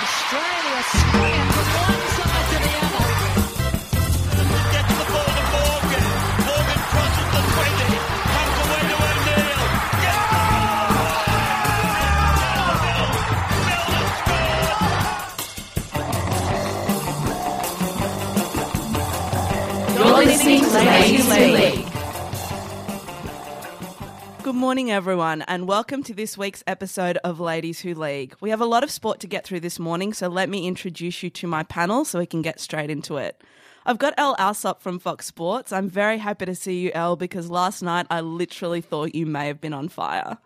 Australia swinging from one side to the other. Gets the ball to Morgan. Morgan crosses the 20. Comes away to O'Neill. Gets the You're listening to Ladies Who League. Good morning, everyone, and welcome to this week's episode of Ladies Who League. We have a lot of sport to get through this morning, so let me introduce you to my panel so we can get straight into it. I've got Elle Allsop from Fox Sports. I'm very happy to see you, Elle, because last night I literally thought you may have been on fire.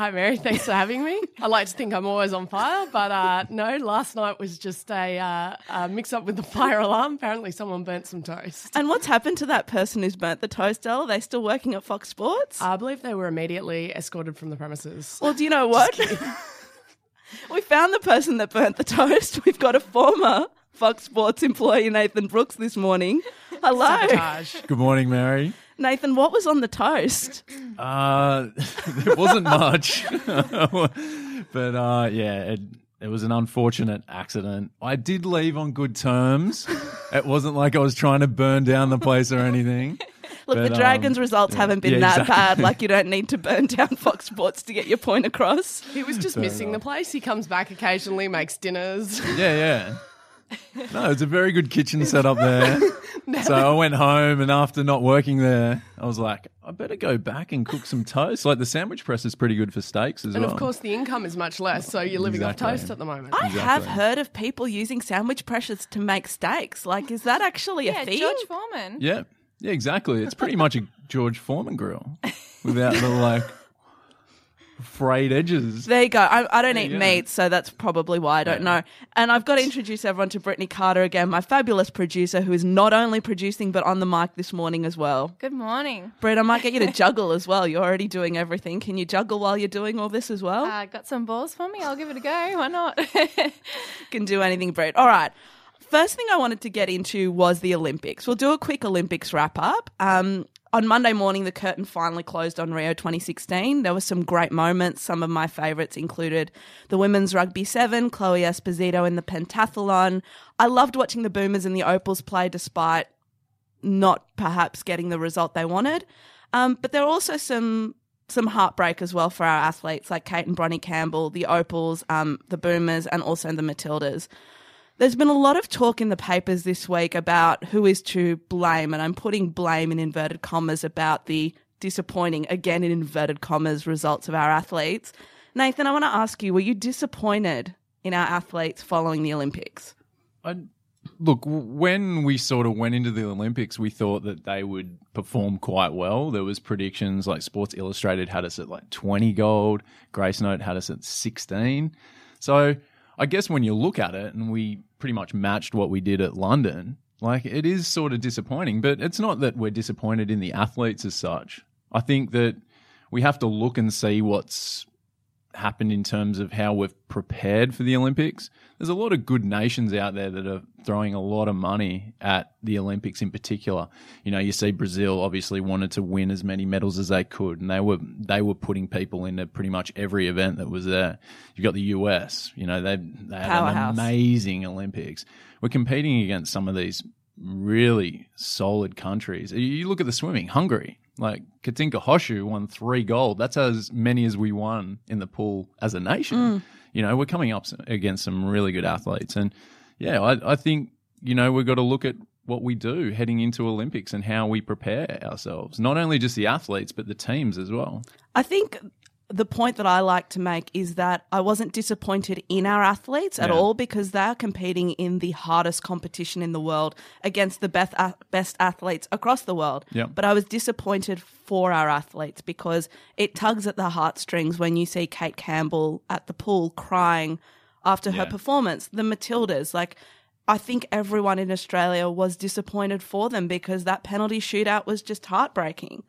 Hi, Mary. Thanks for having me. I like to think I'm always on fire, but uh, no, last night was just a, uh, a mix up with the fire alarm. Apparently, someone burnt some toast. And what's happened to that person who's burnt the toast, Elle? Are they still working at Fox Sports? I believe they were immediately escorted from the premises. Well, do you know what? we found the person that burnt the toast. We've got a former Fox Sports employee, Nathan Brookes, this morning. Hello. Sabotage. Good morning, Mary. Nathan, what was on the toast? Uh, there wasn't much, but uh, yeah, it, it was an unfortunate accident. I did leave on good terms. It wasn't like I was trying to burn down the place or anything. Look, But, the Dragons' um, results yeah. haven't been Yeah, that exactly. bad. Like, you don't need to burn down Fox Sports to get your point across. He was just missing the place. He comes back occasionally, makes dinners. Yeah, yeah. No, it's a very good kitchen setup there. So I went home, and after not working there, I was like, I better go back and cook some toast. Like the sandwich press is pretty good for steaks as well. And well. of course, the income is much less, so you're living Exactly. off toast at the moment. I Exactly. have heard of people using sandwich pressures to make steaks. Like, is that actually a Yeah, thing? George Foreman. Yeah, yeah, exactly. It's pretty much a George Foreman grill without the like frayed edges. There you go. I, I don't eat go. meat, so that's probably why I don't know. And I've got to introduce everyone to Brittany Carter again, my fabulous producer, who is not only producing but on the mic this morning as well. Good morning. Britt, I might get you to juggle as well. You're already doing everything. Can you juggle while you're doing all this as well? Uh, got some balls for me? I'll give it a go. Why not? can do anything, Britt. All right. First thing I wanted to get into was the Olympics. We'll do a quick Olympics wrap up. Um, on Monday morning, the curtain finally closed on Rio 2016. There were some great moments. Some of my favourites included the women's rugby seven, Chloe Esposito in the pentathlon. I loved watching the Boomers and the Opals play despite not perhaps getting the result they wanted. Um, but there were also some some heartbreak as well for our athletes like Kate and Bronte Campbell, the Opals, um, the Boomers, and also the Matildas. There's been a lot of talk in the papers this week about who is to blame, and I'm putting blame in inverted commas about the disappointing, again in inverted commas, results of our athletes. Nathan, I want to ask you, were you disappointed in our athletes following the Olympics? I, look, when we sort of went into the Olympics, we thought that they would perform quite well. There was predictions like Sports Illustrated had us at like 20 gold, Gracenote had us at 16. So I guess when you look at it, and we pretty much matched what we did at London, like it is sort of disappointing. But it's not that we're disappointed in the athletes as such. I think that we have to look and see what's happened in terms of how we've prepared for the Olympics. There's a lot of good nations out there that are throwing a lot of money at the Olympics in particular. You know, you see Brazil obviously wanted to win as many medals as they could and they were they were putting people into pretty much every event that was there. You've got the US, you know, they they had Powerhouse. an amazing Olympics. We're competing against some of these really solid countries. You look at the swimming, Hungary. Like Katinka Hosszu won three gold. That's as many as we won in the pool as a nation. Mm. You know, we're coming up against some really good athletes, and yeah, I, I think you know we've got to look at what we do heading into Olympics and how we prepare ourselves. Not only just the athletes, but the teams as well. I think the point that I like to make is that I wasn't disappointed in our athletes at Yeah. all because they're competing in the hardest competition in the world against the best, best athletes across the world. Yeah. But I was disappointed for our athletes because it tugs at the heartstrings when you see Kate Campbell at the pool crying after her performance. The Matildas, like, I think everyone in Australia was disappointed for them because that penalty shootout was just heartbreaking.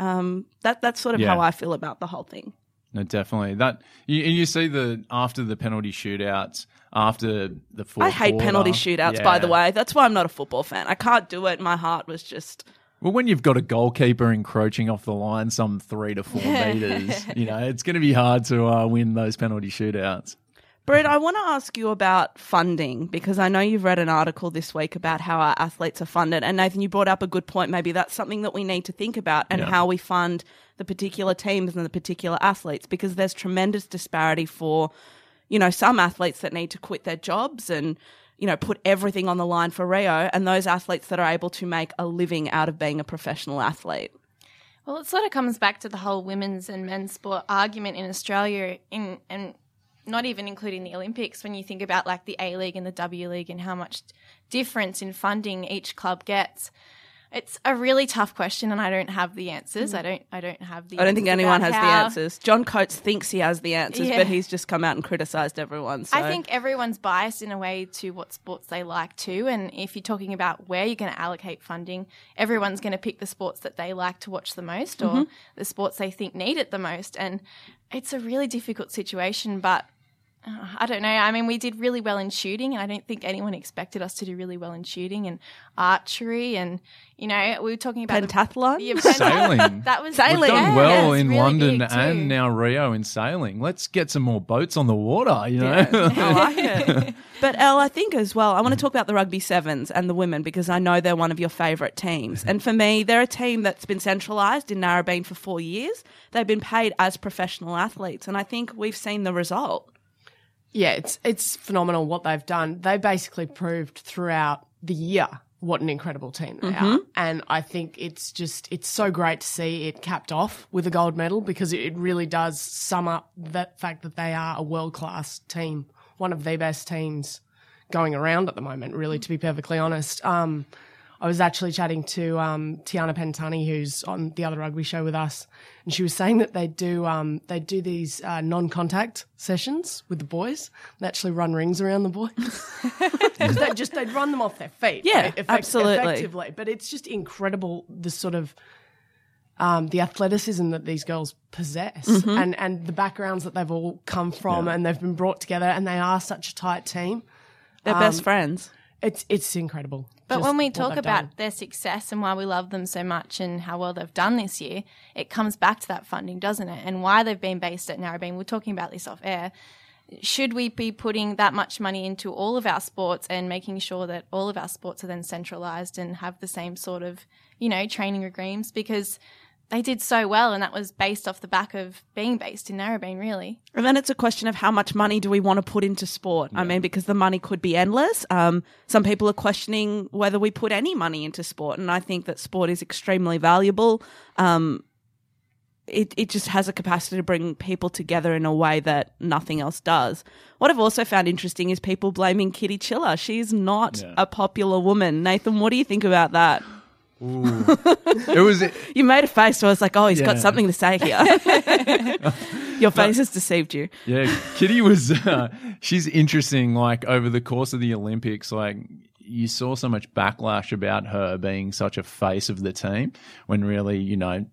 Um, that that's sort of Yeah. how I feel about the whole thing. No, definitely. That you, and you see the after the penalty shootouts, after the fourth. I hate quarter, penalty shootouts, by the way. That's why I'm not a football fan. I can't do it. My heart was just. Well, when you've got a goalkeeper encroaching off the line some three to four meters, you know it's going to be hard to uh, win those penalty shootouts. Britt, I want to ask you about funding because I know you've read an article this week about how our athletes are funded. And Nathan, you brought up a good point. Maybe that's something that we need to think about and Yeah. how we fund the particular teams and the particular athletes because there's tremendous disparity for, you know, some athletes that need to quit their jobs and, you know, put everything on the line for Rio and those athletes that are able to make a living out of being a professional athlete. Well, it sort of comes back to the whole women's and men's sport argument in Australia, in and not even including the Olympics. When you think about like the A League and the W League and how much difference in funding each club gets, it's a really tough question, and I don't have the answers. I mm. don't. I don't have the. I don't think anyone has the answers. John Coates thinks he has the answers, Yeah. but he's just come out and criticised everyone. So. I think everyone's biased in a way to what sports they like too. And if you're talking about where you're going to allocate funding, everyone's going to pick the sports that they like to watch the most or mm-hmm. the sports they think need it the most. And it's a really difficult situation, but uh, I don't know. I mean, we did really well in shooting, and I don't think anyone expected us to do really well in shooting and archery. And, you know, we were talking about the- Pentathlon? Yeah, pent- Sailing. that was sailing. We've done yeah, well it's in really London and now Rio in sailing. Let's get some more boats on the water, you know? I like it. But Elle, I think as well, I want to talk about the rugby sevens and the women because I know they're one of your favourite teams. And for me, they're a team that's been centralised in Narrabeen for four years. They've been paid as professional athletes, and I think we've seen the result. Yeah, it's it's phenomenal what they've done. They basically proved throughout the year what an incredible team they are. And I think it's just it's so great to see it capped off with a gold medal because it really does sum up that fact that they are a world class team, one of the best teams going around at the moment, really, to be perfectly honest. Um, I was actually chatting to um, Tiana Penitani, who's on the other rugby show with us, and she was saying that they do um, they do these uh, non-contact sessions with the boys. They actually run rings around the boys. they just they'd run them off their feet. Yeah, right, absolutely. effectively. But it's just incredible the sort of um, the athleticism that these girls possess Mm-hmm. and and the backgrounds that they've all come from, and they've been brought together, and they are such a tight team. They're best friends. It's it's incredible. But when we talk about done. their success and why we love them so much and how well they've done this year, it comes back to that funding, doesn't it? And why they've been based at Narrabeen. We're talking about this off air. Should we be putting that much money into all of our sports and making sure that all of our sports are then centralised and have the same sort of, you know, training regimes? Because they did so well, and that was based off the back of being based in Narrabeen, really. And then it's a question of how much money do we want to put into sport? I mean, because the money could be endless. Um, some people are questioning whether we put any money into sport, and I think that sport is extremely valuable. Um, it, it just has a capacity to bring people together in a way that nothing else does. What I've also found interesting is people blaming Kitty Chiller. She's not Yeah. a popular woman. Nathan, what do you think about that? It was You made a face, so I was like, oh, he's got something to say here. Your face has deceived you. Yeah, Kitty was. Uh, she's interesting. Like over the course of the Olympics, like you saw so much backlash about her being such a face of the team, when really, you know,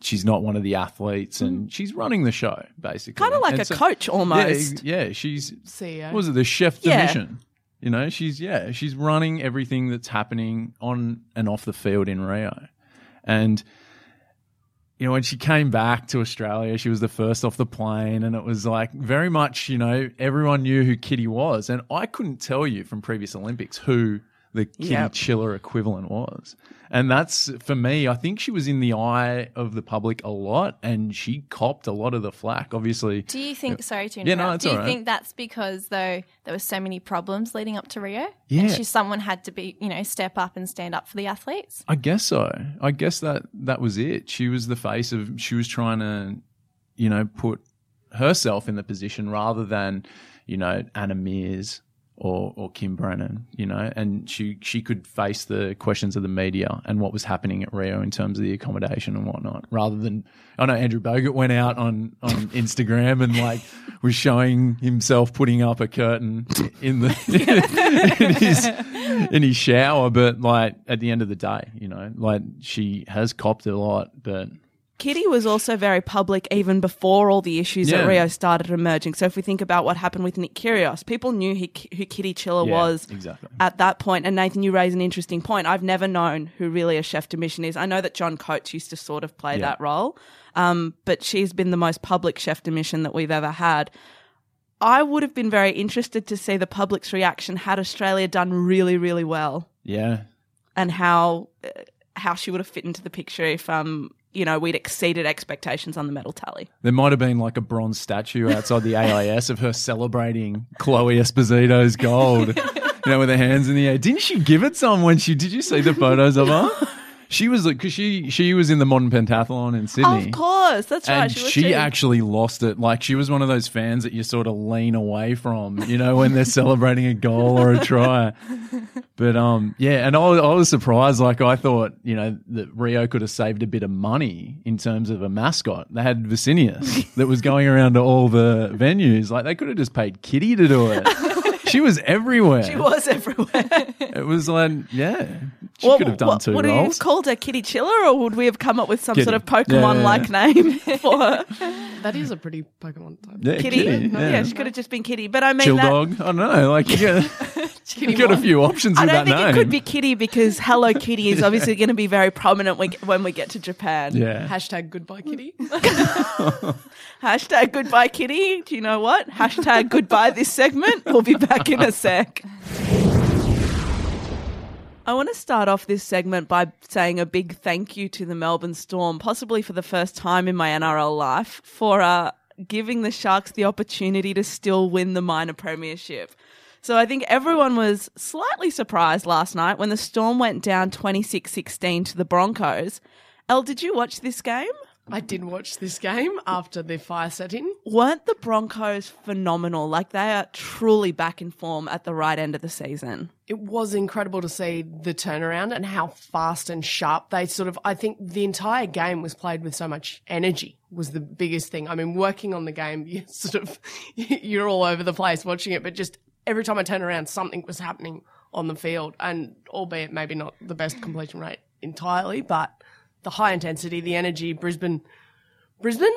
she's not one of the athletes, and she's running the show basically. Kind of like And a so- coach almost. Yeah, yeah, she's CEO. what was it the chef de Yeah. mission? You know, she's yeah, she's running everything that's happening on and off the field in Rio, and you know when she came back to Australia, she was the first off the plane, and it was like very much you know everyone knew who Kitty was, and I couldn't tell you from previous Olympics who the Kitty Yep. Chiller equivalent was. And that's for me, I think she was in the eye of the public a lot and she copped a lot of the flack. Obviously, Do you think? Sorry to Yeah, no, it's Do you right. think that's because though there were so many problems leading up to Rio? Yeah. And she, someone had to be, you know, step up and stand up for the athletes. I guess so. I guess that that was it. She was the face of. She was trying to, you know, put herself in the position rather than, you know, Anna Meares or or Kim Brennan. You know, and she she could face the questions of the media and what was happening at Rio in terms of the accommodation and whatnot. Rather than, I know Andrew Bogut went out on on Instagram and like was showing himself putting up a curtain in the in his in his shower, but like at the end of the day, you know, like she has copped a lot, but Kitty was also very public even before all the issues Yeah. at Rio started emerging. So if we think about what happened with Nick Kyrgios, people knew who, who Kitty Chiller Yeah, was exactly. at that point. And Nathan, you raise an interesting point. I've never known who really a chef de mission is. I know that John Coates used to sort of play Yeah. that role, um, but she's been the most public chef de mission that we've ever had. I would have been very interested to see the public's reaction had Australia done really, really well, Yeah. and how uh, how she would have fit into the picture if um you know we'd exceeded expectations on the medal tally. There might have been like a bronze statue outside the AIS of her celebrating Chloe Esposito's gold, you know, with her hands in the air. Didn't she give it some when she? Did you see the photos of her? She was like, because she she was in the modern pentathlon in Sydney. Of course, that's right. And She, was she too. actually lost it. Like she was one of those fans that you sort of lean away from, you know, when they're celebrating a goal or a try. But um, yeah, and I was, I was surprised. Like I thought, you know, that Rio could have saved a bit of money in terms of a mascot. They had Vinicius that was going around to all the venues. Like they could have just paid Kitty to do it. She was everywhere. She was everywhere. It was like, yeah, she What- could have done what, two Would we have roles. called her Kitty Chiller, or would we have come up with some Kitty. sort of Pokemon-like name for her? That is a pretty Pokemon type. Yeah, Kitty? Kitty. yeah. yeah. she could have just been Kitty. But I mean, Chill that, dog. I don't know. Like you got, you got a few options I with don't that think name. it could be Kitty because Hello Kitty is obviously going to be very prominent when, when we get to Japan. Yeah. Hashtag goodbye kitty. Hashtag goodbye kitty. Do you know what? Hashtag goodbye this segment. We'll be back in a sec. I want to start off this segment by saying a big thank you to the Melbourne Storm, possibly for the first time in my NRL life, for uh, giving the Sharks the opportunity to still win the minor premiership. So I think everyone was slightly surprised last night when the Storm went down 26 16 to the Broncos. Elle, did you watch this game? I did watch this game after the fire set in. weren't the Broncos phenomenal? Like they are truly back in form at the right end of the season. It was incredible to see the turnaround and how fast and sharp they sort of. I think the entire game was played with so much energy was the biggest thing. I mean, working on the game, you sort of you're all over the place watching it, but just every time I turn around, something was happening on the field, and albeit maybe not the best completion rate entirely, but the high intensity, the energy. Brisbane, Brisbane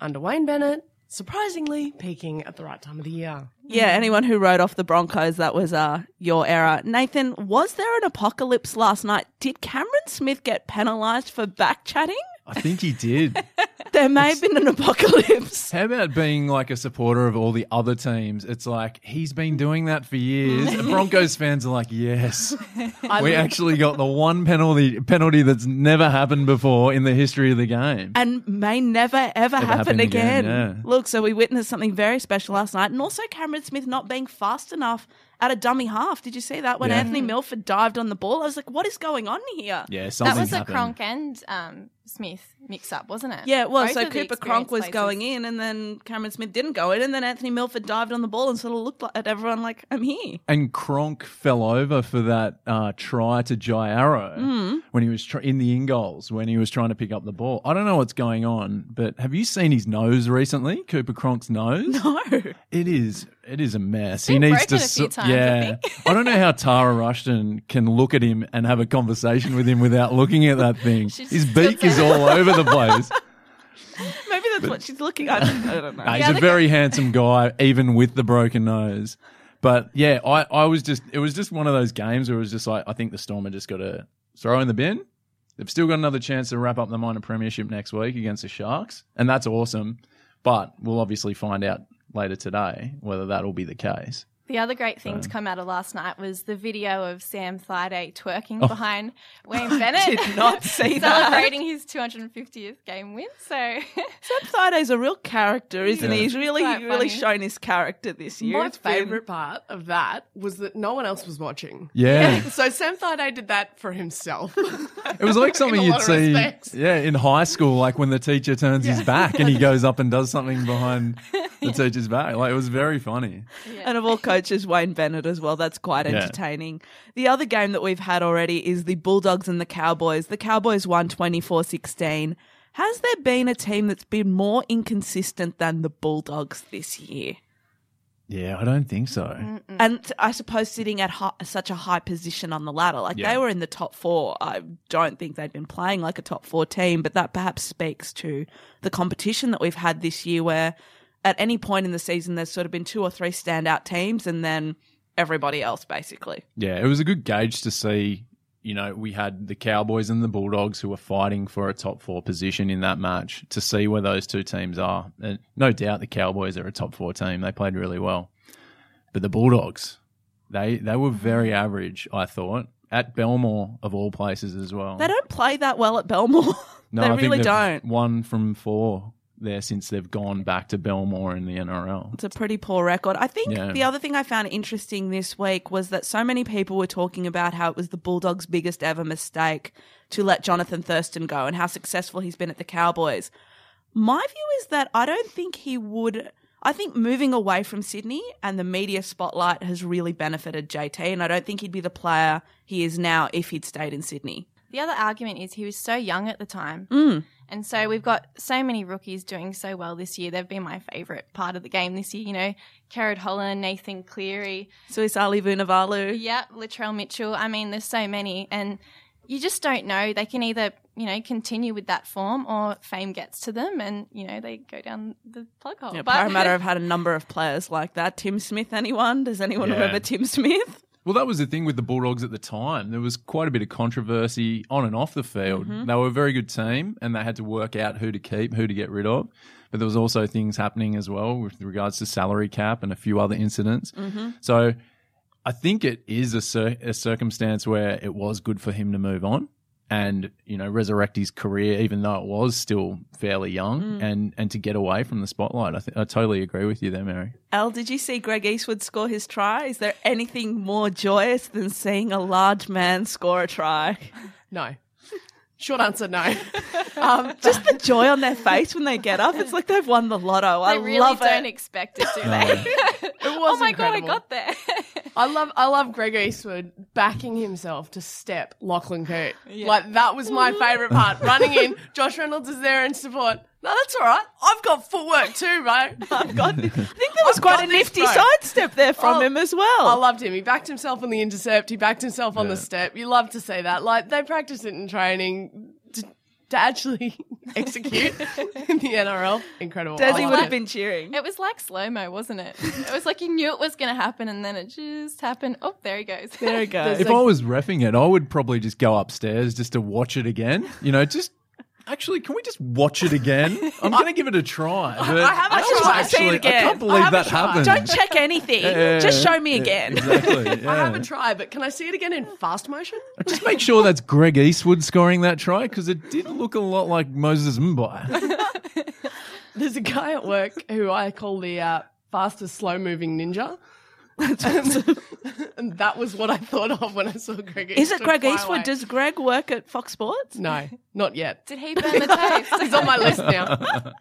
under Wayne Bennett, surprisingly peaking at the right time of the year. Yeah, anyone who wrote off the Broncos, that was uh, your error. Nathan, was there an apocalypse last night? Did Cameron Smith get penalised for back chatting? I think he did. There may have been an apocalypse. How about being like a supporter of all the other teams? It's like he's been doing that for years. The Broncos fans are like, yes, we actually got the one penalty penalty that's never happened before in the history of the game. And may never ever happen, happen again. again, yeah. Look, so we witnessed something very special last night, and also Cameron Smith not being fast enough at a dummy half. Did you see that when Yeah. Anthony Milford dived on the ball? I was like, what is going on here? Yeah, something That was a happened. Cronk and um, Smith mix up, wasn't it? Yeah, it was. Both so Cooper Cronk was players. going in, and then Cameron Smith didn't go in, and then Anthony Milford dived on the ball and sort of looked at everyone like, I'm here. And Cronk fell over for that uh, try to Jai Arrow Hmm. when he was tr- in the in goals when he was trying to pick up the ball. I don't know what's going on, but have you seen his nose recently? Cooper Cronk's nose. No. It is. It is a mess. he needs to. broken a few so- times, I yeah, I, don't know how Tara Rushton can look at him and have a conversation with him without looking at that thing. She's His beak is all over the place. Maybe that's what she's looking at. I don't know. Nah, he's a very handsome guy, even with the broken nose. But yeah, I, I was just. It was just one of those games where it was just like I think the Storm have just got to throw in the bin. They've still got another chance to wrap up the minor premiership next week against the Sharks, and that's awesome. But we'll obviously find out later today whether that'll be the case. The other great thing to come out of last night was the video of Sam Thaiday Oh. twerking behind Wayne Bennett. Did not see that. Celebrating his 250th game win. So Sam Thaiday's a real character, isn't he? He's really, Quite really funny. shown his character this year. My It's been- favourite part of that was that no one else was watching. Yeah, So Sam Thaiday did that for himself. it was like something you'd see. respects. Yeah, in high school, like when the teacher turns his back and he goes up and does something behind the teacher's back. Like it was very funny. And of all coaches, Wayne Bennett as well. That's quite Yeah. entertaining. The other game that we've had already is the Bulldogs and the Cowboys. The Cowboys won 24 16. Has there been a team that's been more inconsistent than the Bulldogs this year? Yeah, I don't think so. And I suppose sitting at hi- such a high position on the ladder, like Yeah. they were in the top four. I don't think they'd been playing like a top four team, but that perhaps speaks to the competition that we've had this year, where at any point in the season, there's sort of been two or three standout teams and then everybody else, basically. Yeah, it was a good gauge to see you know, we had the Cowboys and the Bulldogs who were fighting for a top four position in that match to see where those two teams are. And no doubt the Cowboys are a top four team. They played really well. But the Bulldogs, they they were very average, I thought, at Belmore of all places as well. They don't play that well at Belmore. no, they I really don't. One from four there since they've gone back to Belmore in the NRL. It's a pretty poor record. I think Yeah. the other thing I found interesting this week was that so many people were talking about how it was the Bulldogs' biggest ever mistake to let Jonathan Thurston go and how successful he's been at the Cowboys. My view is that I don't think he would. I think moving away from Sydney and the media spotlight has really benefited JT, and I don't think he'd be the player he is now if he'd stayed in Sydney. The other argument is he was so young at the time. Mm. And so we've got so many rookies doing so well this year. They've been my favourite part of the game this year. You know, Kerrod Holland, Nathan Cleary, Suliasi Vunivalu. yeah, Latrell Mitchell. I mean, there's so many. And you just don't know. They can either, you know, continue with that form or fame gets to them and, you know, they go down the plug hole. Yeah, But- Parramatta have had a number of players like that. Tim Smith, anyone? Does anyone Yeah. remember Tim Smith? Well, that was the thing with the Bulldogs at the time. There was quite a bit of controversy on and off the field. Mm-hmm. They were a very good team and they had to work out who to keep, who to get rid of. But there was also things happening as well with regards to salary cap and a few other incidents. Mm-hmm. So I think it is a, cir- a circumstance where it was good for him to move on and, you know, resurrect his career, even though it was still fairly young Mm. and, and to get away from the spotlight. I, th- I totally agree with you there, Mary. Al, did you see Greg Eastwood score his try? Is there anything more joyous than seeing a large man score a try? No. Short answer, no. um, Just the joy on their face when they get up. It's like they've won the lotto. I love it. They really love don't it. expect it, do they? it was oh my incredible. god, I got there. I love I love Greg Eastwood backing himself to step Lachlan Coote. Like that was my favourite part. Running in, Josh Reynolds is there in support. No, that's all right. I've got footwork too, right? I've got. I think there was I've quite a nifty bro. sidestep there from Oh, him as well. I loved him. He backed himself on the intercept. He backed himself on the step. You love to see that. Like they practice it in training to, to actually execute in the NRL. Incredible. Desi would have it. been cheering. It was like slow mo, wasn't it? It was like you knew it was going to happen, and then it just happened. Oh, there he goes. There he goes. If I was refing it, I would probably just go upstairs just to watch it again. You know, just actually, can we just watch it again? I'm going to give it a try. But I have a I try. actually- See it again. I can't believe a that happened. Don't check anything. Yeah, Just show me yeah, again. Exactly. I have yeah. a try, but can I see it again in fast motion? Just make sure that's Greg Eastwood scoring that try because it did look a lot like Moses Mbye. There's a guy at work who I call the uh, fastest slow moving ninja. and that was what I thought of when I saw Greg Eastwood. Is it Greg fly Eastwood? Does Greg work at Fox Sports? No, not yet. Did he burn the toast? He's on my list now.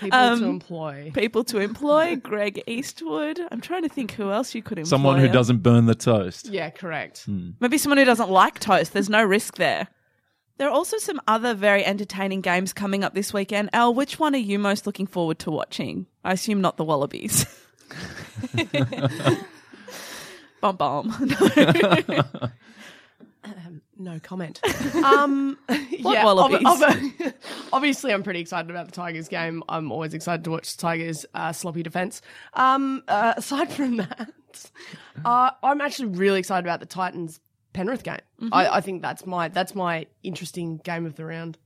People Um, to employ. People to employ Greg Eastwood. I'm trying to think who else you could employ. Someone who doesn't burn the toast. Yeah, correct. Maybe someone who doesn't like toast. There's no risk there. There are also some other very entertaining games coming up this weekend. Al, which one are you most looking forward to watching? I assume not the Wallabies. bum bum. No comment. Um, yeah, ob- ob- obviously, I'm pretty excited about the Tigers game. I'm always excited to watch the Tigers' uh, sloppy defense. Um, uh, aside from that, uh, I'm actually really excited about the Titans Penrith game. I, I think that's my that's my interesting game of the round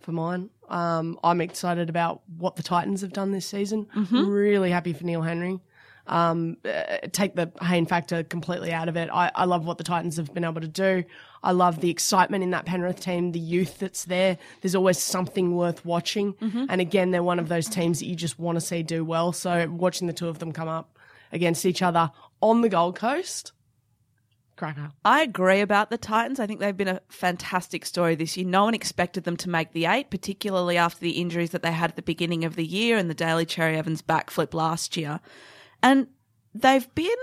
for mine. Um, I'm excited about what the Titans have done this season. Really happy for Neil Henry. Um, uh, take the Hayne factor completely out of it. I, I love what the Titans have been able to do. I love the excitement in that Penrith team, the youth that's there. There's always something worth watching. And again, they're one of those teams that you just want to see do well. So watching the two of them come up against each other on the Gold Coast, cracker. I agree about the Titans. I think they've been a fantastic story this year. No one expected them to make the eight, particularly after the injuries that they had at the beginning of the year and the Daly Cherry Evans backflip last year. And they've been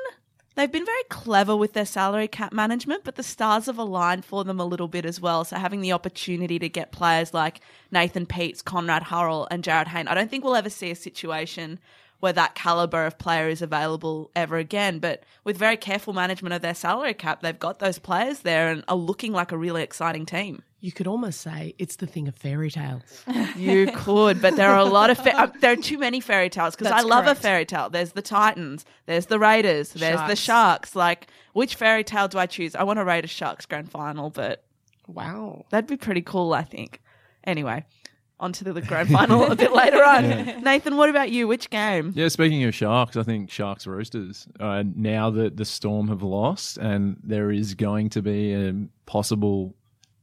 they've been very clever with their salary cap management, but the stars have aligned for them a little bit as well. So having the opportunity to get players like Nathan Peats, Conrad Hurrell, and Jarryd Hayne, I don't think we'll ever see a situation where that caliber of player is available ever again. But with very careful management of their salary cap, they've got those players there and are looking like a really exciting team. You could almost say it's the thing of fairy tales. You could, but there are a lot of fa- uh, there are too many fairy tales because I love correct. a fairy tale. There's the Titans, there's the Raiders, there's the Sharks. Sharks. Like, which fairy tale do I choose? I want a Raiders Sharks grand final, but Wow. that'd be pretty cool. I think. Anyway, on to the grand final a bit later on. Nathan, what about you? Which game? Yeah, speaking of Sharks, I think Sharks Roosters, uh, now that the Storm have lost and there is going to be a possible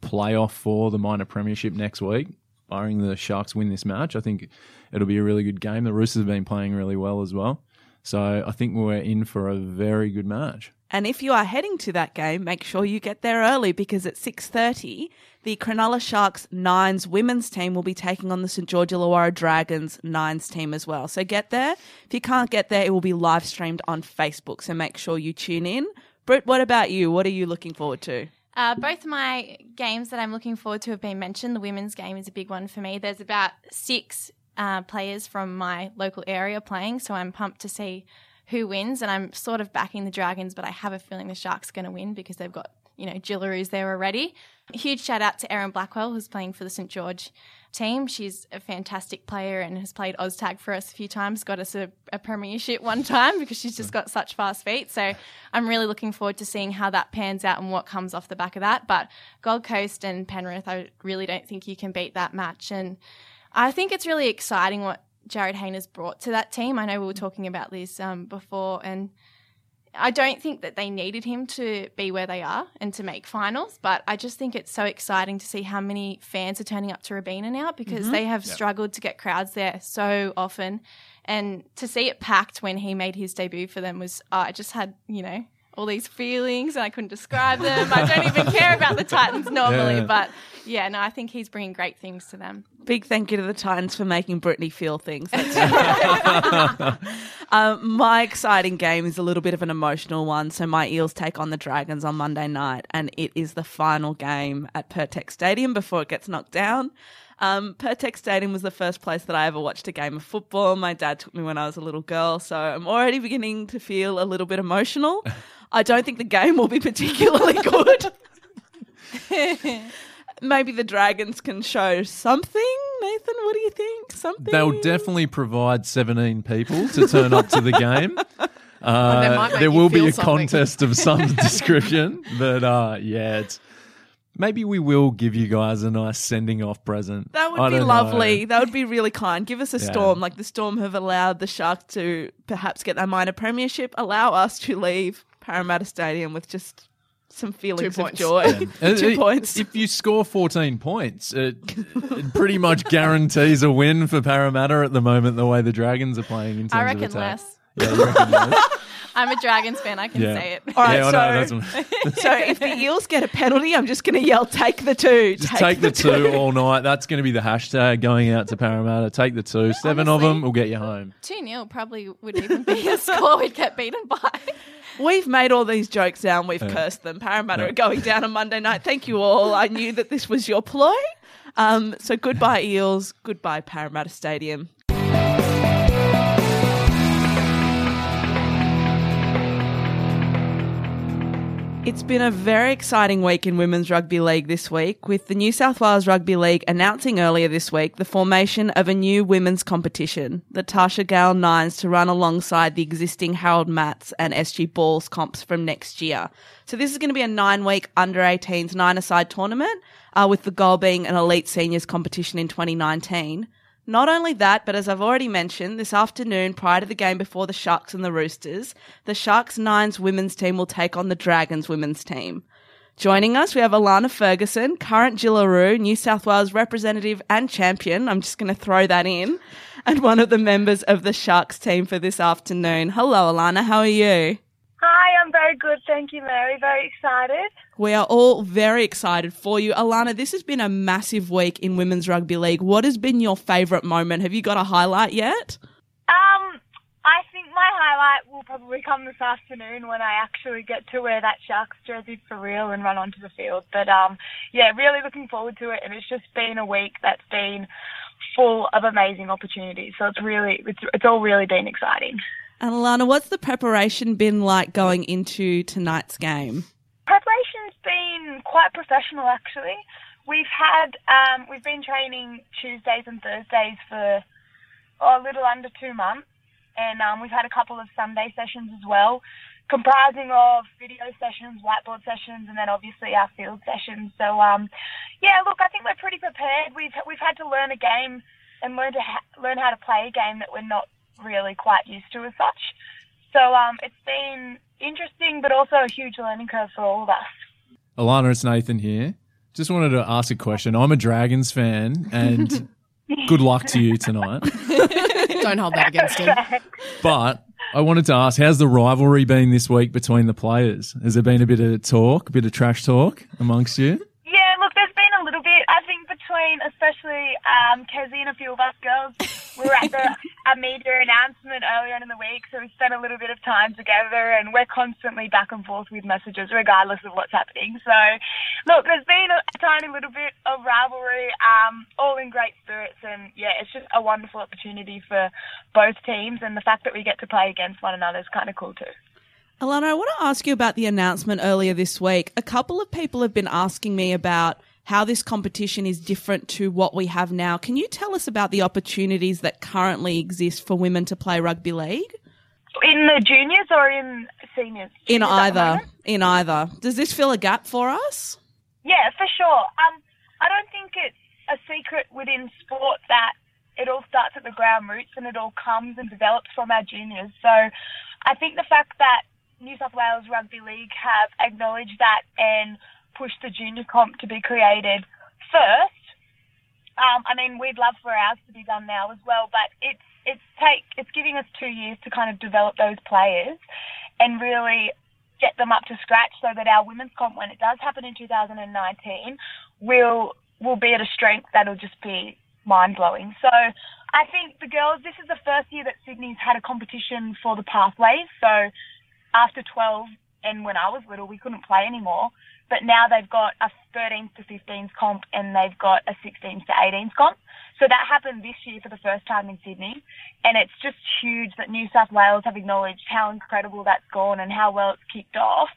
playoff for the minor premiership next week, barring the Sharks win this match, I think it'll be a really good game. The Roosters have been playing really well as well. So I think we're in for a very good match. And if you are heading to that game, make sure you get there early because at 6:30, the Cronulla Sharks Nines women's team will be taking on the St George Illawarra Dragons Nines team as well. So get there. If you can't get there, it will be live streamed on Facebook. So make sure you tune in. Britt, what about you? What are you looking forward to? Uh, both my games that I'm looking forward to have been mentioned. The women's game is a big one for me. There's about six uh, players from my local area playing, so I'm pumped to see who wins. And I'm sort of backing the Dragons, but I have a feeling the Sharks are going to win because they've got you know Jillaroos there already. Huge shout out to Erin Blackwell who's playing for the St George team. She's a fantastic player and has played OzTag for us a few times. Got us a, a premiership one time because she's just got such fast feet. So I'm really looking forward to seeing how that pans out and what comes off the back of that. But Gold Coast and Penrith, I really don't think you can beat that match. And I think it's really exciting what Jarryd Hayne has brought to that team. I know we were talking about this um, before, and I don't think that they needed him to be where they are and to make finals, but I just think it's so exciting to see how many fans are turning up to Robina now because they have struggled to get crowds there so often. And to see it packed when he made his debut for them was, oh, I just had, you know, all these feelings and I couldn't describe them. I don't even care about the Titans normally, Yeah. but yeah, no, I think he's bringing great things to them. Big thank you to the Titans for making Brittany feel things. Um, my exciting game is a little bit of an emotional one. So my Eels take on the Dragons on Monday night, and it is the final game at Pirtek Stadium before it gets knocked down. Um, Pirtek Stadium was the first place that I ever watched a game of football. My dad took me when I was a little girl, so I'm already beginning to feel a little bit emotional. I don't think the game will be particularly good. Maybe the Dragons can show something. Nathan, what do you think? Something? They'll definitely provide 17 people to turn up to the game. Uh, there will be a something. contest of some description, but uh, yeah, it's, maybe we will give you guys a nice sending off present. That would I be lovely. know. That would be really kind. Give us a storm. Like the storm have allowed the Sharks to perhaps get their minor premiership. Allow us to leave Parramatta Stadium with just some feelings of joy. Uh, Two uh, points. If you score 14 points, it, it pretty much guarantees a win for Parramatta at the moment, the way the Dragons are playing in terms I of reckon attack. less. Yeah, you reckon less? I'm a Dragons fan, I can Yeah. say it. All right, yeah, I know, so, that's- so if the Eels get a penalty, I'm just going to yell, "Take the two. Just take, the two all night. That's going to be the hashtag going out to Parramatta. Take the two. Seven of them will get you home. 2 0 probably would even be a score we'd get beaten by. We've made all these jokes now and we've cursed them. Parramatta Yeah. are going down on Monday night. Thank you all. I knew that this was your ploy. Um, so goodbye, Eels. Goodbye, Parramatta Stadium. It's been a very exciting week in Women's Rugby League this week, with the New South Wales Rugby League announcing earlier this week the formation of a new women's competition, the Tarsha Gale Nines, to run alongside the existing Harold Matts and SG Balls comps from next year. So this is going to be a nine-week under 18s nine-a-side tournament, uh, with the goal being an elite seniors competition in 2019. Not only that, but as I've already mentioned, this afternoon, prior to the game before the Sharks and the Roosters, the Sharks Nines women's team will take on the Dragons women's team. Joining us, we have Allana Ferguson, current Jillaroo, New South Wales representative and champion. I'm just going to throw that in. And one of the members of the Sharks team for this afternoon. Hello, Allana. How are you? Very good. Thank you, Mary. Very excited. We are all very excited for you. Allana, this has been a massive week in Women's Rugby League. What has been your favourite moment? Have you got a highlight yet? Um, I think my highlight will probably come this afternoon when I actually get to wear that Sharks jersey for real and run onto the field. But um, yeah, really looking forward to it. And it's just been a week that's been full of amazing opportunities. So it's really, it's, it's all really been exciting. And Allana, what's the preparation been like going into tonight's game? Preparation's been quite professional actually. We've had um, we've been training Tuesdays and Thursdays for oh, a little under two months, and um, we've had a couple of Sunday sessions as well, comprising of video sessions, whiteboard sessions, and then obviously our field sessions. So um, yeah, look, I think we're pretty prepared. We've we've had to learn a game and learn to ha- learn how to play a game that we're not really quite used to as such. So um, it's been interesting, but also a huge learning curve for all of us. Allana, it's Nathan here. Just wanted to ask a question. I'm a Dragons fan, and good luck to you tonight. Don't hold that against him. But I wanted to ask, how's the rivalry been this week between the players? Has there been a bit of talk, a bit of trash talk amongst you? Yeah, look, there's been a little bit. I think between, especially um, Kezie and a few of us girls, we were at the a media announcement earlier on in the week, so we spent a little bit of time together, and we're constantly back and forth with messages, regardless of what's happening. So, look, there's been a, tiny little bit of rivalry, um, all in great spirits, and yeah, it's just a wonderful opportunity for both teams, and the fact that we get to play against one another is kind of cool too. Allana, I want to ask you about the announcement earlier this week. A couple of people have been asking me about how this competition is different to what we have now. Can you tell us about the opportunities that currently exist for women to play rugby league? In the juniors or in seniors? In Juniors at the either, in either. Does this fill a gap for us? Yeah, for sure. Um, I don't think it's a secret within sport that it all starts at the ground roots and it all comes and develops from our juniors. So I think the fact that New South Wales Rugby League have acknowledged that and pushed the junior comp to be created first. Um, I mean, we'd love for ours to be done now as well, but it's it's take it's giving us two years to kind of develop those players and really get them up to scratch so that our women's comp, when it does happen in 2019, will will be at a strength that'll just be mind blowing. So I think the girls, this is the first year that Sydney's had a competition for the pathways. So after 12 and when I was little, we couldn't play anymore. But now they've got a 13s to 15s comp and they've got a 16s to 18s comp. So that happened this year for the first time in Sydney. And it's just huge that New South Wales have acknowledged how incredible that's gone and how well it's kicked off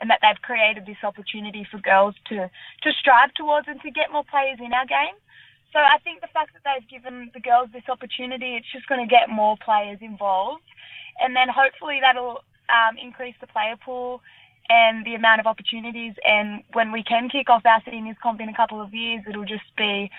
and that they've created this opportunity for girls to, to strive towards and to get more players in our game. So I think the fact that they've given the girls this opportunity, it's just going to get more players involved. And then hopefully that'll um, increase the player pool and the amount of opportunities. And when we can kick off our seniors comp in a couple of years, it'll just be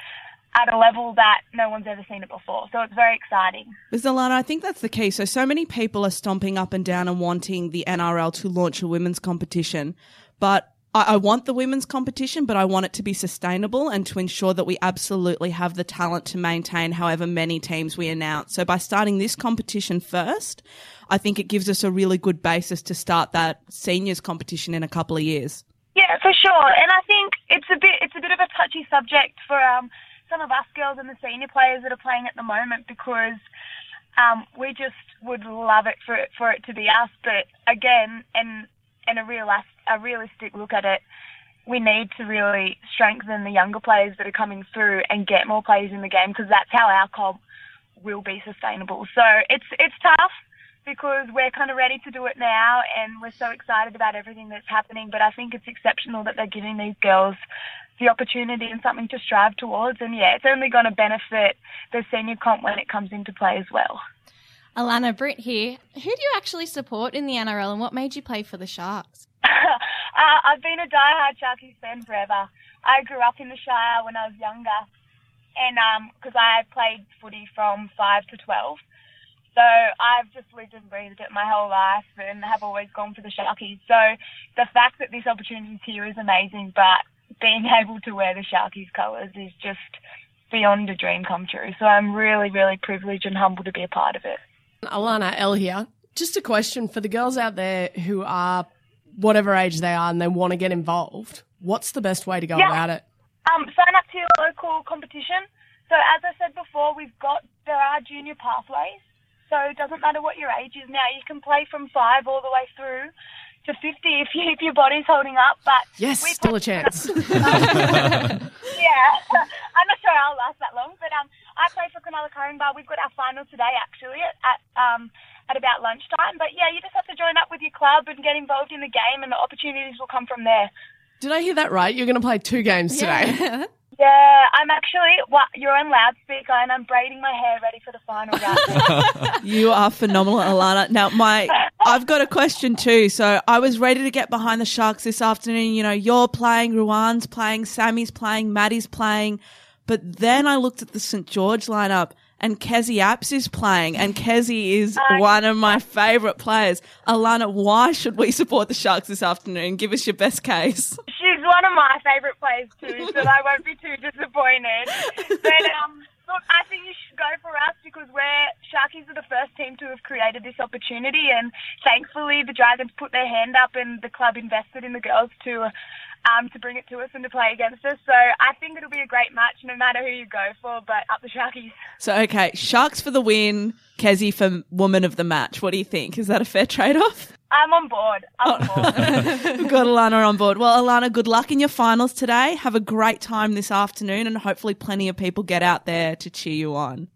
at a level that no one's ever seen it before. So it's very exciting. Because Allana, I think that's the key. So, so many people are stomping up and down and wanting the NRL to launch a women's competition, but I, I want the women's competition, but I want it to be sustainable and to ensure that we absolutely have the talent to maintain however many teams we announce. So, by starting this competition first, I think it gives us a really good basis to start that seniors competition in a couple of years. Yeah, for sure. And I think it's a bit it's a bit of a touchy subject for um, some of us girls and the senior players that are playing at the moment because um, we just would love it for it for it to be us. But again, and and a real a realistic look at it, we need to really strengthen the younger players that are coming through and get more players in the game because that's how our comp will be sustainable. So it's it's tough because we're kind of ready to do it now and we're so excited about everything that's happening. But I think it's exceptional that they're giving these girls the opportunity and something to strive towards. And yeah, it's only going to benefit the senior comp when it comes into play as well. Allana Britt here. Who do you actually support in the NRL and what made you play for the Sharks? uh, I've been a diehard Sharkies fan forever. I grew up in the Shire when I was younger, and because I played footy from five to twelve, so I've just lived and breathed it my whole life, and have always gone for the Sharkies. So the fact that this opportunity is here is amazing, but being able to wear the Sharkies colours is just beyond a dream come true. So I'm really, really privileged and humbled to be a part of it. Allana Elle here. Just a question for the girls out there who are whatever age they are and they want to get involved. What's the best way to go Yeah. about it? Um, sign up to your local competition. So as I said before, we've got there are junior pathways. So it doesn't matter what your age is now. You can play from five all the way through to fifty if you, if your body's holding up. But Yes, we still a chance. yeah, I'm not sure I'll last that long, but um, I play for Cronulla Bar. We've got our final today, actually, at, at um at about lunchtime. But yeah, you just have to join up with your club and get involved in the game, and the opportunities will come from there. Did I hear that right? You're going to play two games today. Yeah, I'm actually. Well, you're on loudspeaker, and I'm braiding my hair ready for the final round. You are phenomenal, Allana. Now, my I've got a question too. So I was ready to get behind the Sharks this afternoon. You know, you're playing, Ruan's playing, Sammy's playing, Maddie's playing, but then I looked at the St George lineup. And Kezie Apps is playing, and Kezie is one of my favourite players. Allana, why should we support the Sharks this afternoon? Give us your best case. She's one of my favourite players too, so I won't be too disappointed. But um, look, I think you should go for us because we're Sharkies are the first team to have created this opportunity, and thankfully the Dragons put their hand up and the club invested in the girls to. Um, to bring it to us and to play against us. So I think it'll be a great match no matter who you go for, but up the Sharkies. So, okay, Sharks for the win, Kezie for woman of the match. What do you think? Is that a fair trade off? I'm on board. I'm on board. We've got Allana on board. Well, Allana, good luck in your finals today. Have a great time this afternoon, and hopefully, plenty of people get out there to cheer you on.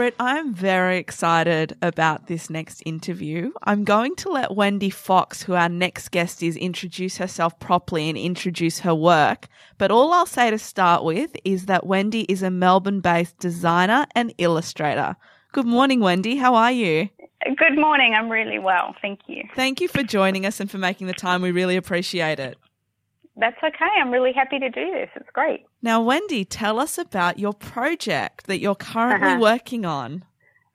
Britt, I'm very excited about this next interview. I'm going to let Wendy Fox, who our next guest is, introduce herself properly and introduce her work. But all I'll say to start with is that Wendy is a Melbourne based designer and illustrator. Good morning, Wendy. How are you? Good morning. I'm really well. Thank you. Thank you for joining us and for making the time. We really appreciate it. That's okay. I'm really happy to do this. It's great. Now, Wendy, tell us about your project that you're currently Uh-huh. working on.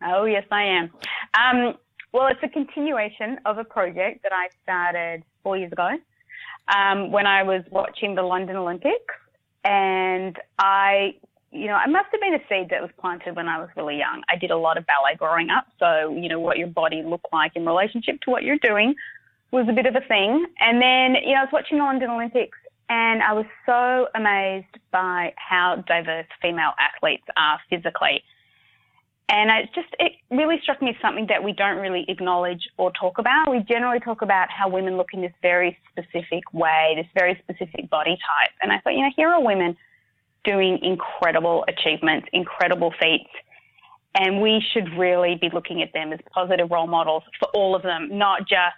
Oh, yes, I am. Um, well, it's a continuation of a project that I started four years ago um, when I was watching the London Olympics. And I, you know, I must have been a seed that was planted when I was really young. I did a lot of ballet growing up. So, you know, what your body looked like in relationship to what you're doing was a bit of a thing. And then, you know, I was watching the London Olympics and I was so amazed by how diverse female athletes are physically. And it just, it really struck me as something that we don't really acknowledge or talk about. We generally talk about how women look in this very specific way, this very specific body type. And I thought, you know, here are women doing incredible achievements, incredible feats. And we should really be looking at them as positive role models for all of them, not just,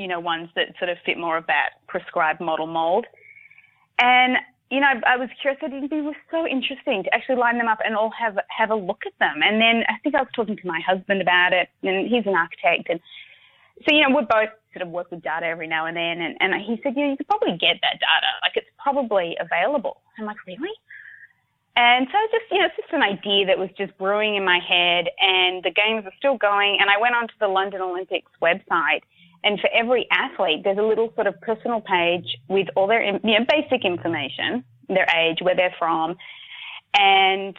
you know, ones that sort of fit more of that prescribed model mold. And you know, I was curious. It be so interesting to actually line them up and all have have a look at them. And then I think I was talking to my husband about it, and he's an architect, and so you know, we both sort of work with data every now and then. And, and he said, you know, you could probably get that data. Like it's probably available. I'm like, really? And so just, you know, it's just an idea that was just brewing in my head and the games are still going. And I went onto the London Olympics website and for every athlete, there's a little sort of personal page with all their, you know, basic information, their age, where they're from, and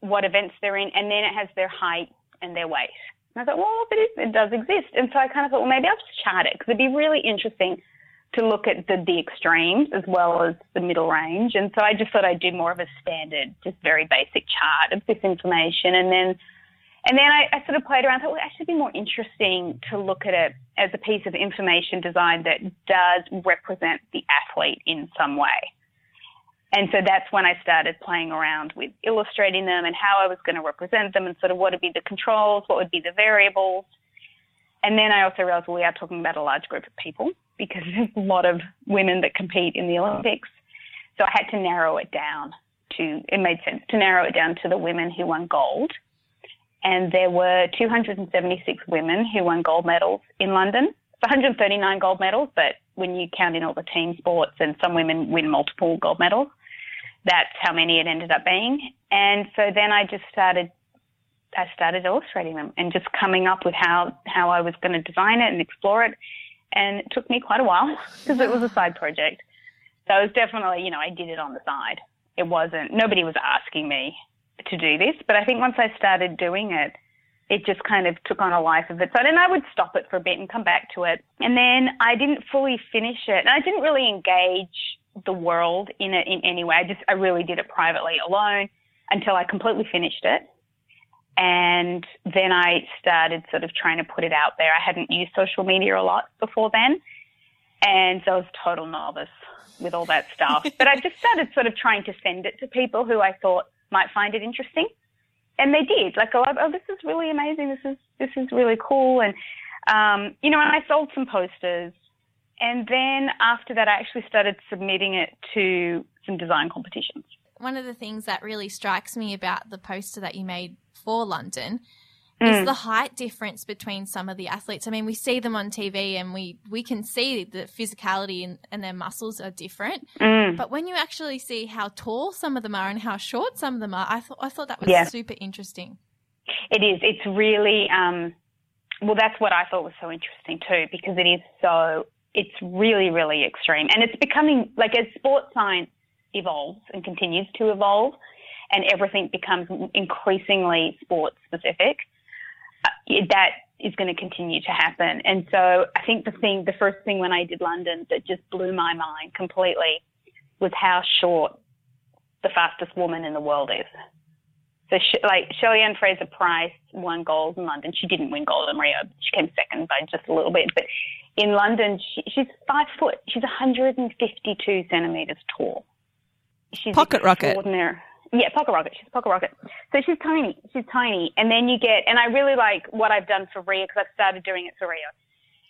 what events they're in. And then it has their height and their weight. And I thought, well, it, is, it does exist. And so I kind of thought, well, maybe I'll just chart it because it'd be really interesting to look at the, the extremes as well as the middle range. And so I just thought I'd do more of a standard, just very basic chart of this information. And then, and then I, I sort of played around, thought, well, it should be more interesting to look at it as a piece of information design that does represent the athlete in some way. And so that's when I started playing around with illustrating them and how I was going to represent them and sort of what would be the controls, what would be the variables. And then I also realized well, we are talking about a large group of people because there's a lot of women that compete in the Olympics. So I had to narrow it down to, it made sense to narrow it down to the women who won gold. And there were 276 women who won gold medals in London. It's 139 gold medals, but when you count in all the team sports and some women win multiple gold medals, that's how many it ended up being. And so then I just started I started illustrating them and just coming up with how, how I was going to design it and explore it. And it took me quite a while because it was a side project. So it was definitely, you know, I did it on the side. It wasn't, nobody was asking me to do this, but I think once I started doing it, it just kind of took on a life of its own. And I would stop it for a bit and come back to it. And then I didn't fully finish it. And I didn't really engage the world in it in any way. I just, I really did it privately alone until I completely finished it. And then I started sort of trying to put it out there. I hadn't used social media a lot before then. And so I was total novice with all that stuff. but I just started sort of trying to send it to people who I thought might find it interesting. And they did. Like, oh, oh this is really amazing. This is, this is really cool. And, um, you know, and I sold some posters. And then after that, I actually started submitting it to some design competitions. One of the things that really strikes me about the poster that you made for London. Is the height difference between some of the athletes. I mean, we see them on TV and we, we can see the physicality and, and their muscles are different. Mm. But when you actually see how tall some of them are and how short some of them are, I thought I thought that was Yeah. super interesting. It is. It's really, um, well, that's what I thought was so interesting too, because it is so, it's really, really extreme. And it's becoming, like, as sports science evolves and continues to evolve, and everything becomes increasingly sports specific, Uh, that is going to continue to happen. And so I think the thing, the first thing when I did London that just blew my mind completely was how short the fastest woman in the world is. So, sh- like Shelly-Ann Fraser-Pryce won gold in London. She didn't win gold in Rio. She came second by just a little bit. But in London, she, she's five foot. She's 152 centimeters tall. She's Pocket rocket. Yeah, pocket rocket. She's a pocket rocket. So she's tiny. She's tiny. And then you get, and I really like what I've done for Rio because I've started doing it for Rio.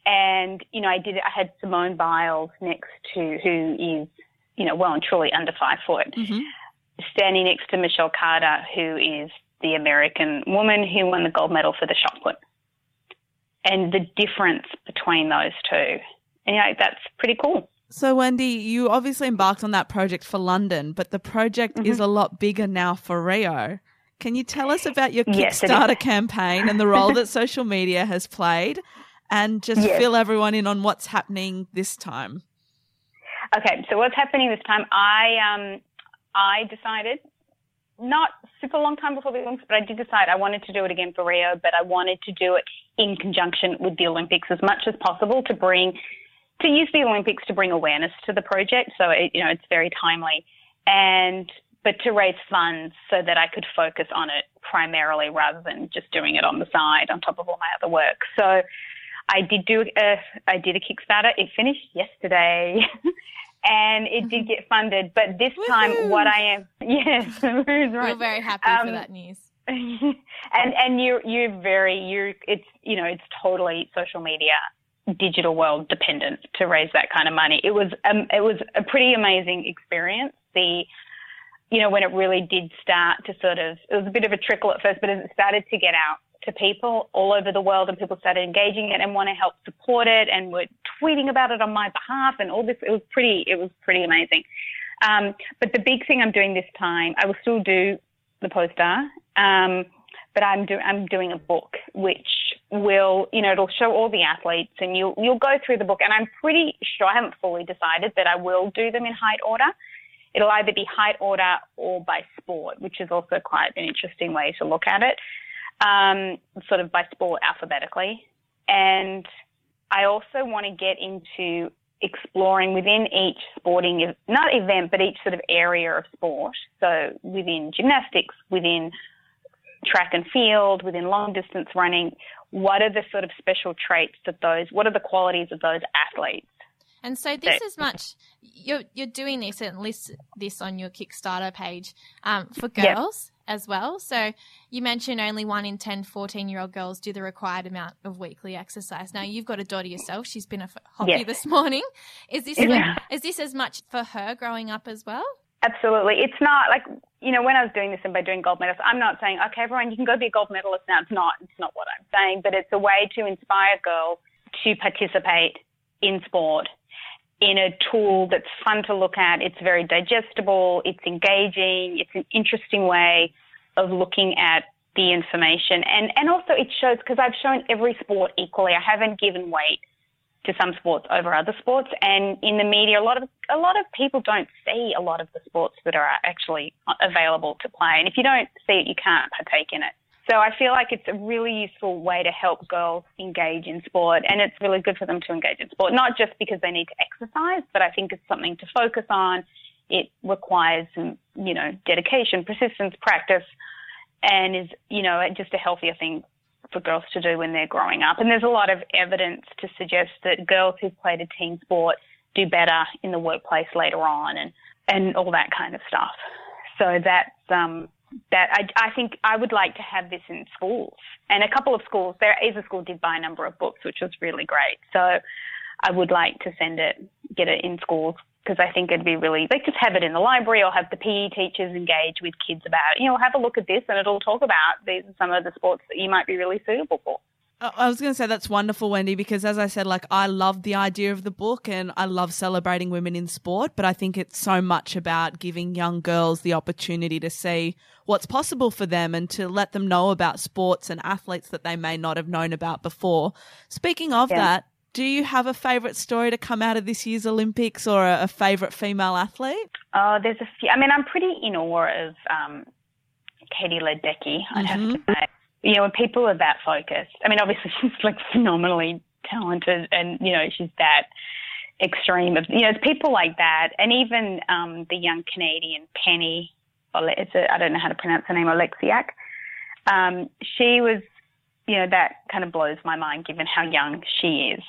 And, you know, I did, I had Simone Biles next to, who is, you know, well and truly under five foot mm-hmm. standing next to Michelle Carter, who is the American woman who won the gold medal for the shot put. And the difference between those two. And, you know, that's pretty cool. So, Wendy, you obviously embarked on that project for London, but the project is Mm-hmm. a lot bigger now for Rio. Can you tell us about your Yes. Kickstarter campaign and the role that social media has played and just Yes. fill everyone in on what's happening this time? Okay, so what's happening this time? I um I decided not super long time before the Olympics, but I did decide I wanted to do it again for Rio, but I wanted to do it in conjunction with the Olympics as much as possible to bring to use the Olympics to bring awareness to the project. So it, you know it's very timely, and but to raise funds so that I could focus on it primarily rather than just doing it on the side on top of all my other work. So I did do a, I did a Kickstarter. It finished yesterday. And it did get funded, but this time, what I am, yes, who's right. We're very happy for Um, that news. and and you're you're very you it's you know it's totally social media digital world dependent to raise that kind of money. It was um, it was a pretty amazing experience. The you know when it really did start to sort of it was a bit of a trickle at first but as it started to get out to people all over the world and people started engaging it and want to help support it and were tweeting about it on my behalf and all this it was pretty it was pretty amazing. Um, but the big thing I'm doing this time I will still do the poster um, but I'm do I'm doing a book which will you know it'll show all the athletes and you'll you'll go through the book and I'm pretty sure I haven't fully decided that I will do them in height order. It'll either be height order or by sport, which is also quite an interesting way to look at it. Um, sort of by sport alphabetically. And I also want to get into exploring within each sporting, not event, but each sort of area of sport. So within gymnastics, within track and field, within long distance running, what are the sort of special traits of those, what are the qualities of those athletes? And so this is much you're you're doing this and list this on your Kickstarter page um, for Yeah. girls as well. So you mentioned only one in 10 14 year old girls do the required amount of weekly exercise. Now you've got a daughter yourself. she's been a hockey this morning. Is this Yeah. is this as much for her growing up as well? Absolutely. It's not like, you know, when I was doing this and by doing gold medals, I'm not saying, okay, everyone, you can go be a gold medalist now. It's not, it's not what I'm saying, but it's a way to inspire girls to participate in sport in a tool that's fun to look at. It's very digestible. It's engaging. It's an interesting way of looking at the information. And, and also it shows, because I've shown every sport equally. I haven't given weight to some sports over other sports. And in the media, a lot of a lot of people don't see a lot of the sports that are actually available to play. And if you don't see it, you can't partake in it. So I feel like it's a really useful way to help girls engage in sport, and it's really good for them to engage in sport, not just because they need to exercise, but I think it's something to focus on. It requires some, you know, dedication, persistence, practice, and is, you know, just a healthier thing for girls to do when they're growing up. And there's a lot of evidence to suggest that girls who've played a team sport do better in the workplace later on and, and all that kind of stuff. So that's, um, that I, I think I would like to have this in schools and a couple of schools. There is a school did buy a number of books, which was really great. So I would like to send it, get it in schools because I think it'd be really like just have it in the library or have the PE teachers engage with kids about, you know, have a look at this and it'll talk about these are some of the sports that you might be really suitable for. I I was going to say that's wonderful, Wendy, because as I said, like I love the idea of the book and I love celebrating women in sport, but I think it's so much about giving young girls the opportunity to see what's possible for them and to let them know about sports and athletes that they may not have known about before. Speaking of Yeah. that, do you have a favourite story to come out of this year's Olympics or a, a favourite female athlete? Oh, there's a few. I mean, I'm pretty in awe of um, Katie Ledecky, I'd have to say. You know, when people are that focused, I mean, obviously she's like phenomenally talented and, you know, she's that extreme of, you know, it's people like that. And even um, the young Canadian Penny, it's a, I don't know how to pronounce her name, Oleksiak. Um, she was, you know, that kind of blows my mind given how young she is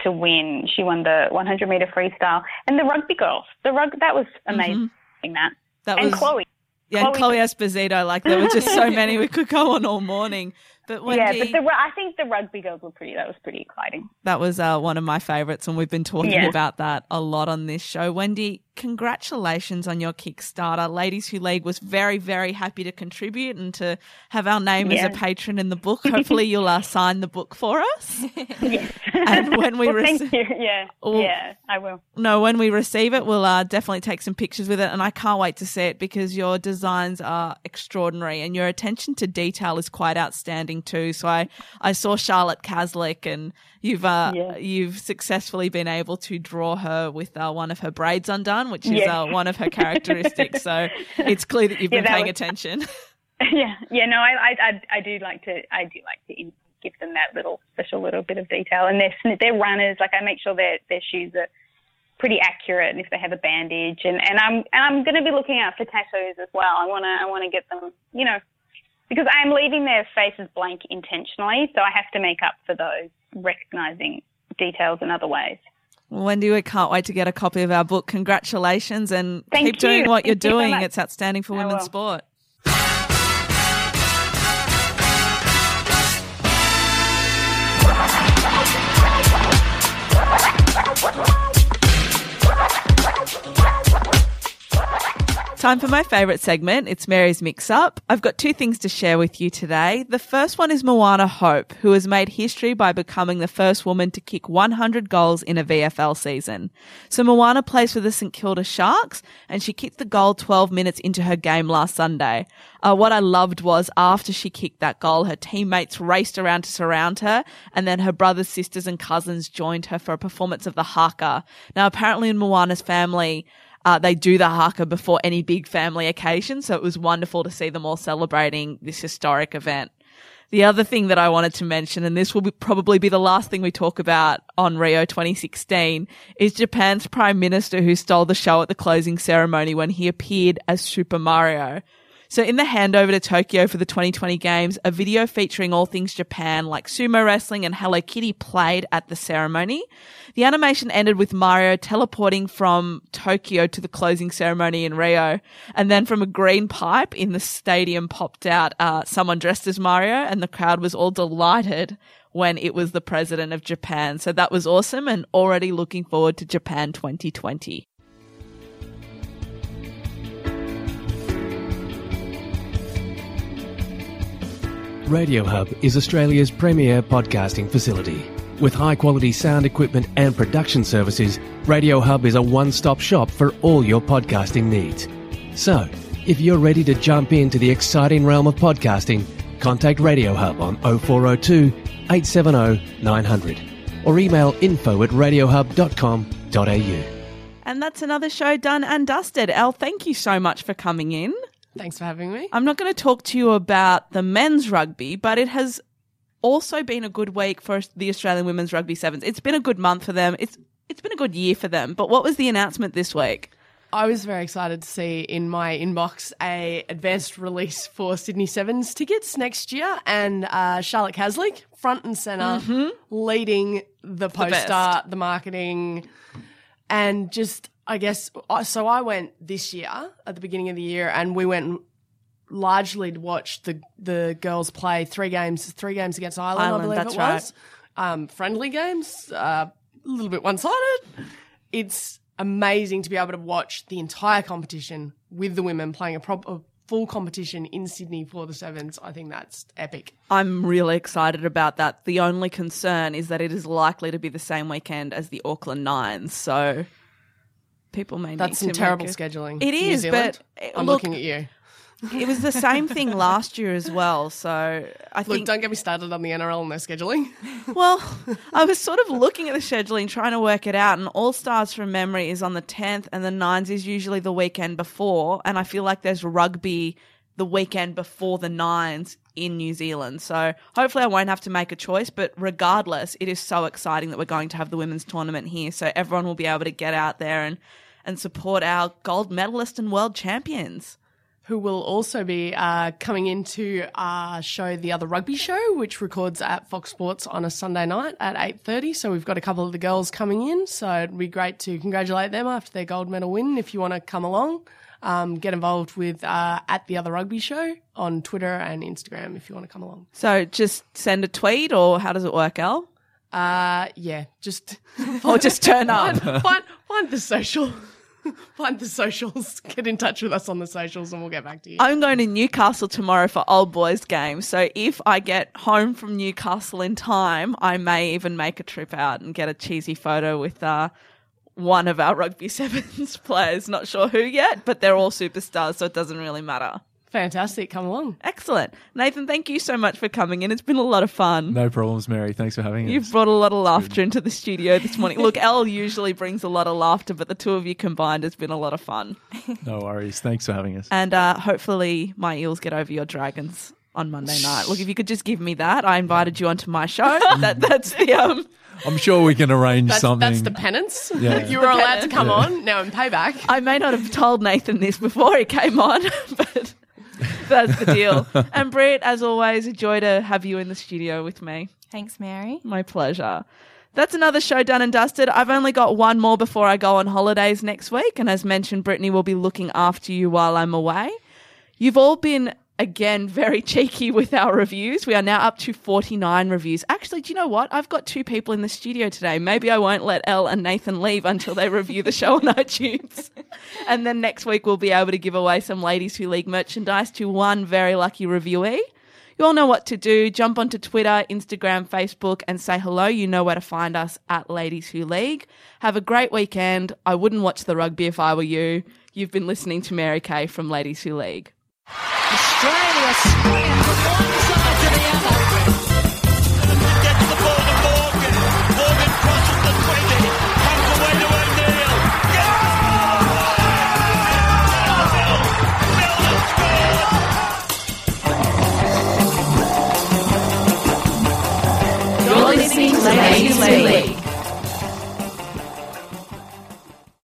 to win. She won the 100 meter freestyle and the rugby girls. The rug that was mm-hmm. amazing. That That and was Chloe. yeah, and Chloe- Chloe Esposito. Like there were just so many we could go on all morning. But Wendy, Yeah, but the, I think the rugby girls were pretty. That was pretty exciting. That was uh, one of my favorites, and we've been talking Yeah. about that a lot on this show. Wendy, congratulations on your Kickstarter. Ladies Who League was very, very happy to contribute and to have our name as a patron in the book. Hopefully, you'll uh, sign the book for us. Yes. And when we well, you. Yeah, Oh. yeah, I will. No, when we receive it, we'll uh, definitely take some pictures with it, and I can't wait to see it because your designs are extraordinary and your attention to detail is quite outstanding too. So I, I saw Charlotte Caslick, and you've uh, Yeah. you've successfully been able to draw her with uh, one of her braids undone, which is Yeah. uh, one of her characteristics. so it's clear that you've Yeah, been that paying was- attention. yeah, yeah. No, I, I, I, do like to. I do like to give them that little special little bit of detail. And they're they're runners. Like I make sure their their shoes are pretty accurate, and if they have a bandage, and and I'm and I'm going to be looking out for tattoos as well. I want to I want to get them, you know, because I'm leaving their faces blank intentionally, so I have to make up for those, recognizing details in other ways. Wendy, we can't wait to get a copy of our book. Congratulations and Thank keep doing what you're Thank you so doing. much. it's outstanding for I women's will. sport. Time for my favourite segment. It's Mary's Mix Up. I've got two things to share with you today. The first one is Moana Hope, who has made history by becoming the first woman to kick 100 goals in a VFL season. So Moana plays for the St Kilda Sharks, and she kicked the goal 12 minutes into her game last Sunday. Uh, what I loved was after she kicked that goal, her teammates raced around to surround her, and then her brothers, sisters, and cousins joined her for a performance of the haka. Now, apparently in Moana's family, uh, they do the haka before any big family occasion, so it was wonderful to see them all celebrating this historic event. The other thing that I wanted to mention, and this will be, probably be the last thing we talk about on Rio 2016, is Japan's prime minister who stole the show at the closing ceremony when he appeared as Super Mario. So in the handover to Tokyo for the 2020 games, a video featuring all things Japan like sumo wrestling and Hello Kitty played at the ceremony. The animation ended with Mario teleporting from Tokyo to the closing ceremony in Rio. And then from a green pipe in the stadium popped out, uh, someone dressed as Mario and the crowd was all delighted when it was the president of Japan. So that was awesome and already looking forward to Japan 2020. Radio Hub is Australia's premier podcasting facility. With high quality sound equipment and production services, Radio Hub is a one stop shop for all your podcasting needs. So, if you're ready to jump into the exciting realm of podcasting, contact Radio Hub on 0402 870 900 or email info at radiohub.com.au. And that's another show done and dusted. Elle, thank you so much for coming in. Thanks for having me. I'm not going to talk to you about the men's rugby, but it has also been a good week for the Australian women's rugby sevens. It's been a good month for them. It's it's been a good year for them. But what was the announcement this week? I was very excited to see in my inbox a advanced release for Sydney Sevens tickets next year, and uh, Charlotte Caslick front and center, leading the poster, best. the, marketing. and just I guess so. I went this year at the beginning of the year, and we went largely to watch the the girls play three games, three games against Ireland. Ireland, I believe that's it right. was um, friendly games, uh, a little bit one sided. It's amazing to be able to watch the entire competition with the women playing a, prop- a full competition in Sydney for the sevens. I think that's epic. I'm really excited about that. The only concern is that it is likely to be the same weekend as the Auckland Nines, so people may That's need some to terrible a- scheduling. It is, New Zealand. but uh, I'm look, looking at you. It was the same thing last year as well. So I Look, think. don't get me started on the NRL and their scheduling. well, I was sort of looking at the scheduling, trying to work it out, and All Stars from memory is on the 10th, and the Nines is usually the weekend before. And I feel like there's rugby the weekend before the Nines in New Zealand. So hopefully I won't have to make a choice. But regardless, it is so exciting that we're going to have the women's tournament here. So everyone will be able to get out there and, and support our gold medalist and world champions. who will also be uh, coming into our show, the other rugby show, which records at Fox Sports on a Sunday night at eight thirty. So we've got a couple of the girls coming in. So it'd be great to congratulate them after their gold medal win. If you want to come along, um, get involved with uh, at the other rugby show on Twitter and Instagram if you want to come along. So just send a tweet, or how does it work, Al? Uh, yeah, just Or just turn up. find, find find the social. Find the socials. Get in touch with us on the socials, and we'll get back to you. I'm going to Newcastle tomorrow for Old Boys game. So if I get home from Newcastle in time, I may even make a trip out and get a cheesy photo with uh, one of our rugby sevens players. Not sure who yet, but they're all superstars, so it doesn't really matter. Fantastic. Come along. Excellent. Nathan, thank you so much for coming in. It's been a lot of fun. No problems, Mary. Thanks for having us. You've brought a lot of laughter into the studio this morning. Look, Elle usually brings a lot of laughter, but the two of you combined has been a lot of fun. No worries. Thanks for having us. And uh, hopefully, my eels get over your dragons on Monday night. Look, if you could just give me that, I invited you onto my show. that that's the um. I'm sure we can arrange That's, something. that's the penance. Yeah. you were allowed to come Yeah. on now in payback. I may not have told Nathan this before he came on, but that's the deal. And Britt, as always, a joy to have you in the studio with me. Thanks, Mary. My pleasure. That's another show done and dusted. I've only got one more before I go on holidays next week. And as mentioned, Brittany will be looking after you while I'm away. You've all been, again, very cheeky with our reviews. We are now up to 49 reviews. Actually, do you know what? I've got two people in the studio today. Maybe I won't let Elle and Nathan leave until they review the show on iTunes. and then next week, we'll be able to give away some Ladies Who League merchandise to one very lucky reviewee. You all know what to do. Jump onto Twitter, Instagram, Facebook, and say hello. You know where to find us at Ladies Who League. Have a great weekend. I wouldn't watch the rugby if I were you. You've been listening to Mary Kay from Ladies Who League. Australia spraying from one side to the other. And then gets the ball to Morgan. Morgan the 20, comes. You're listening to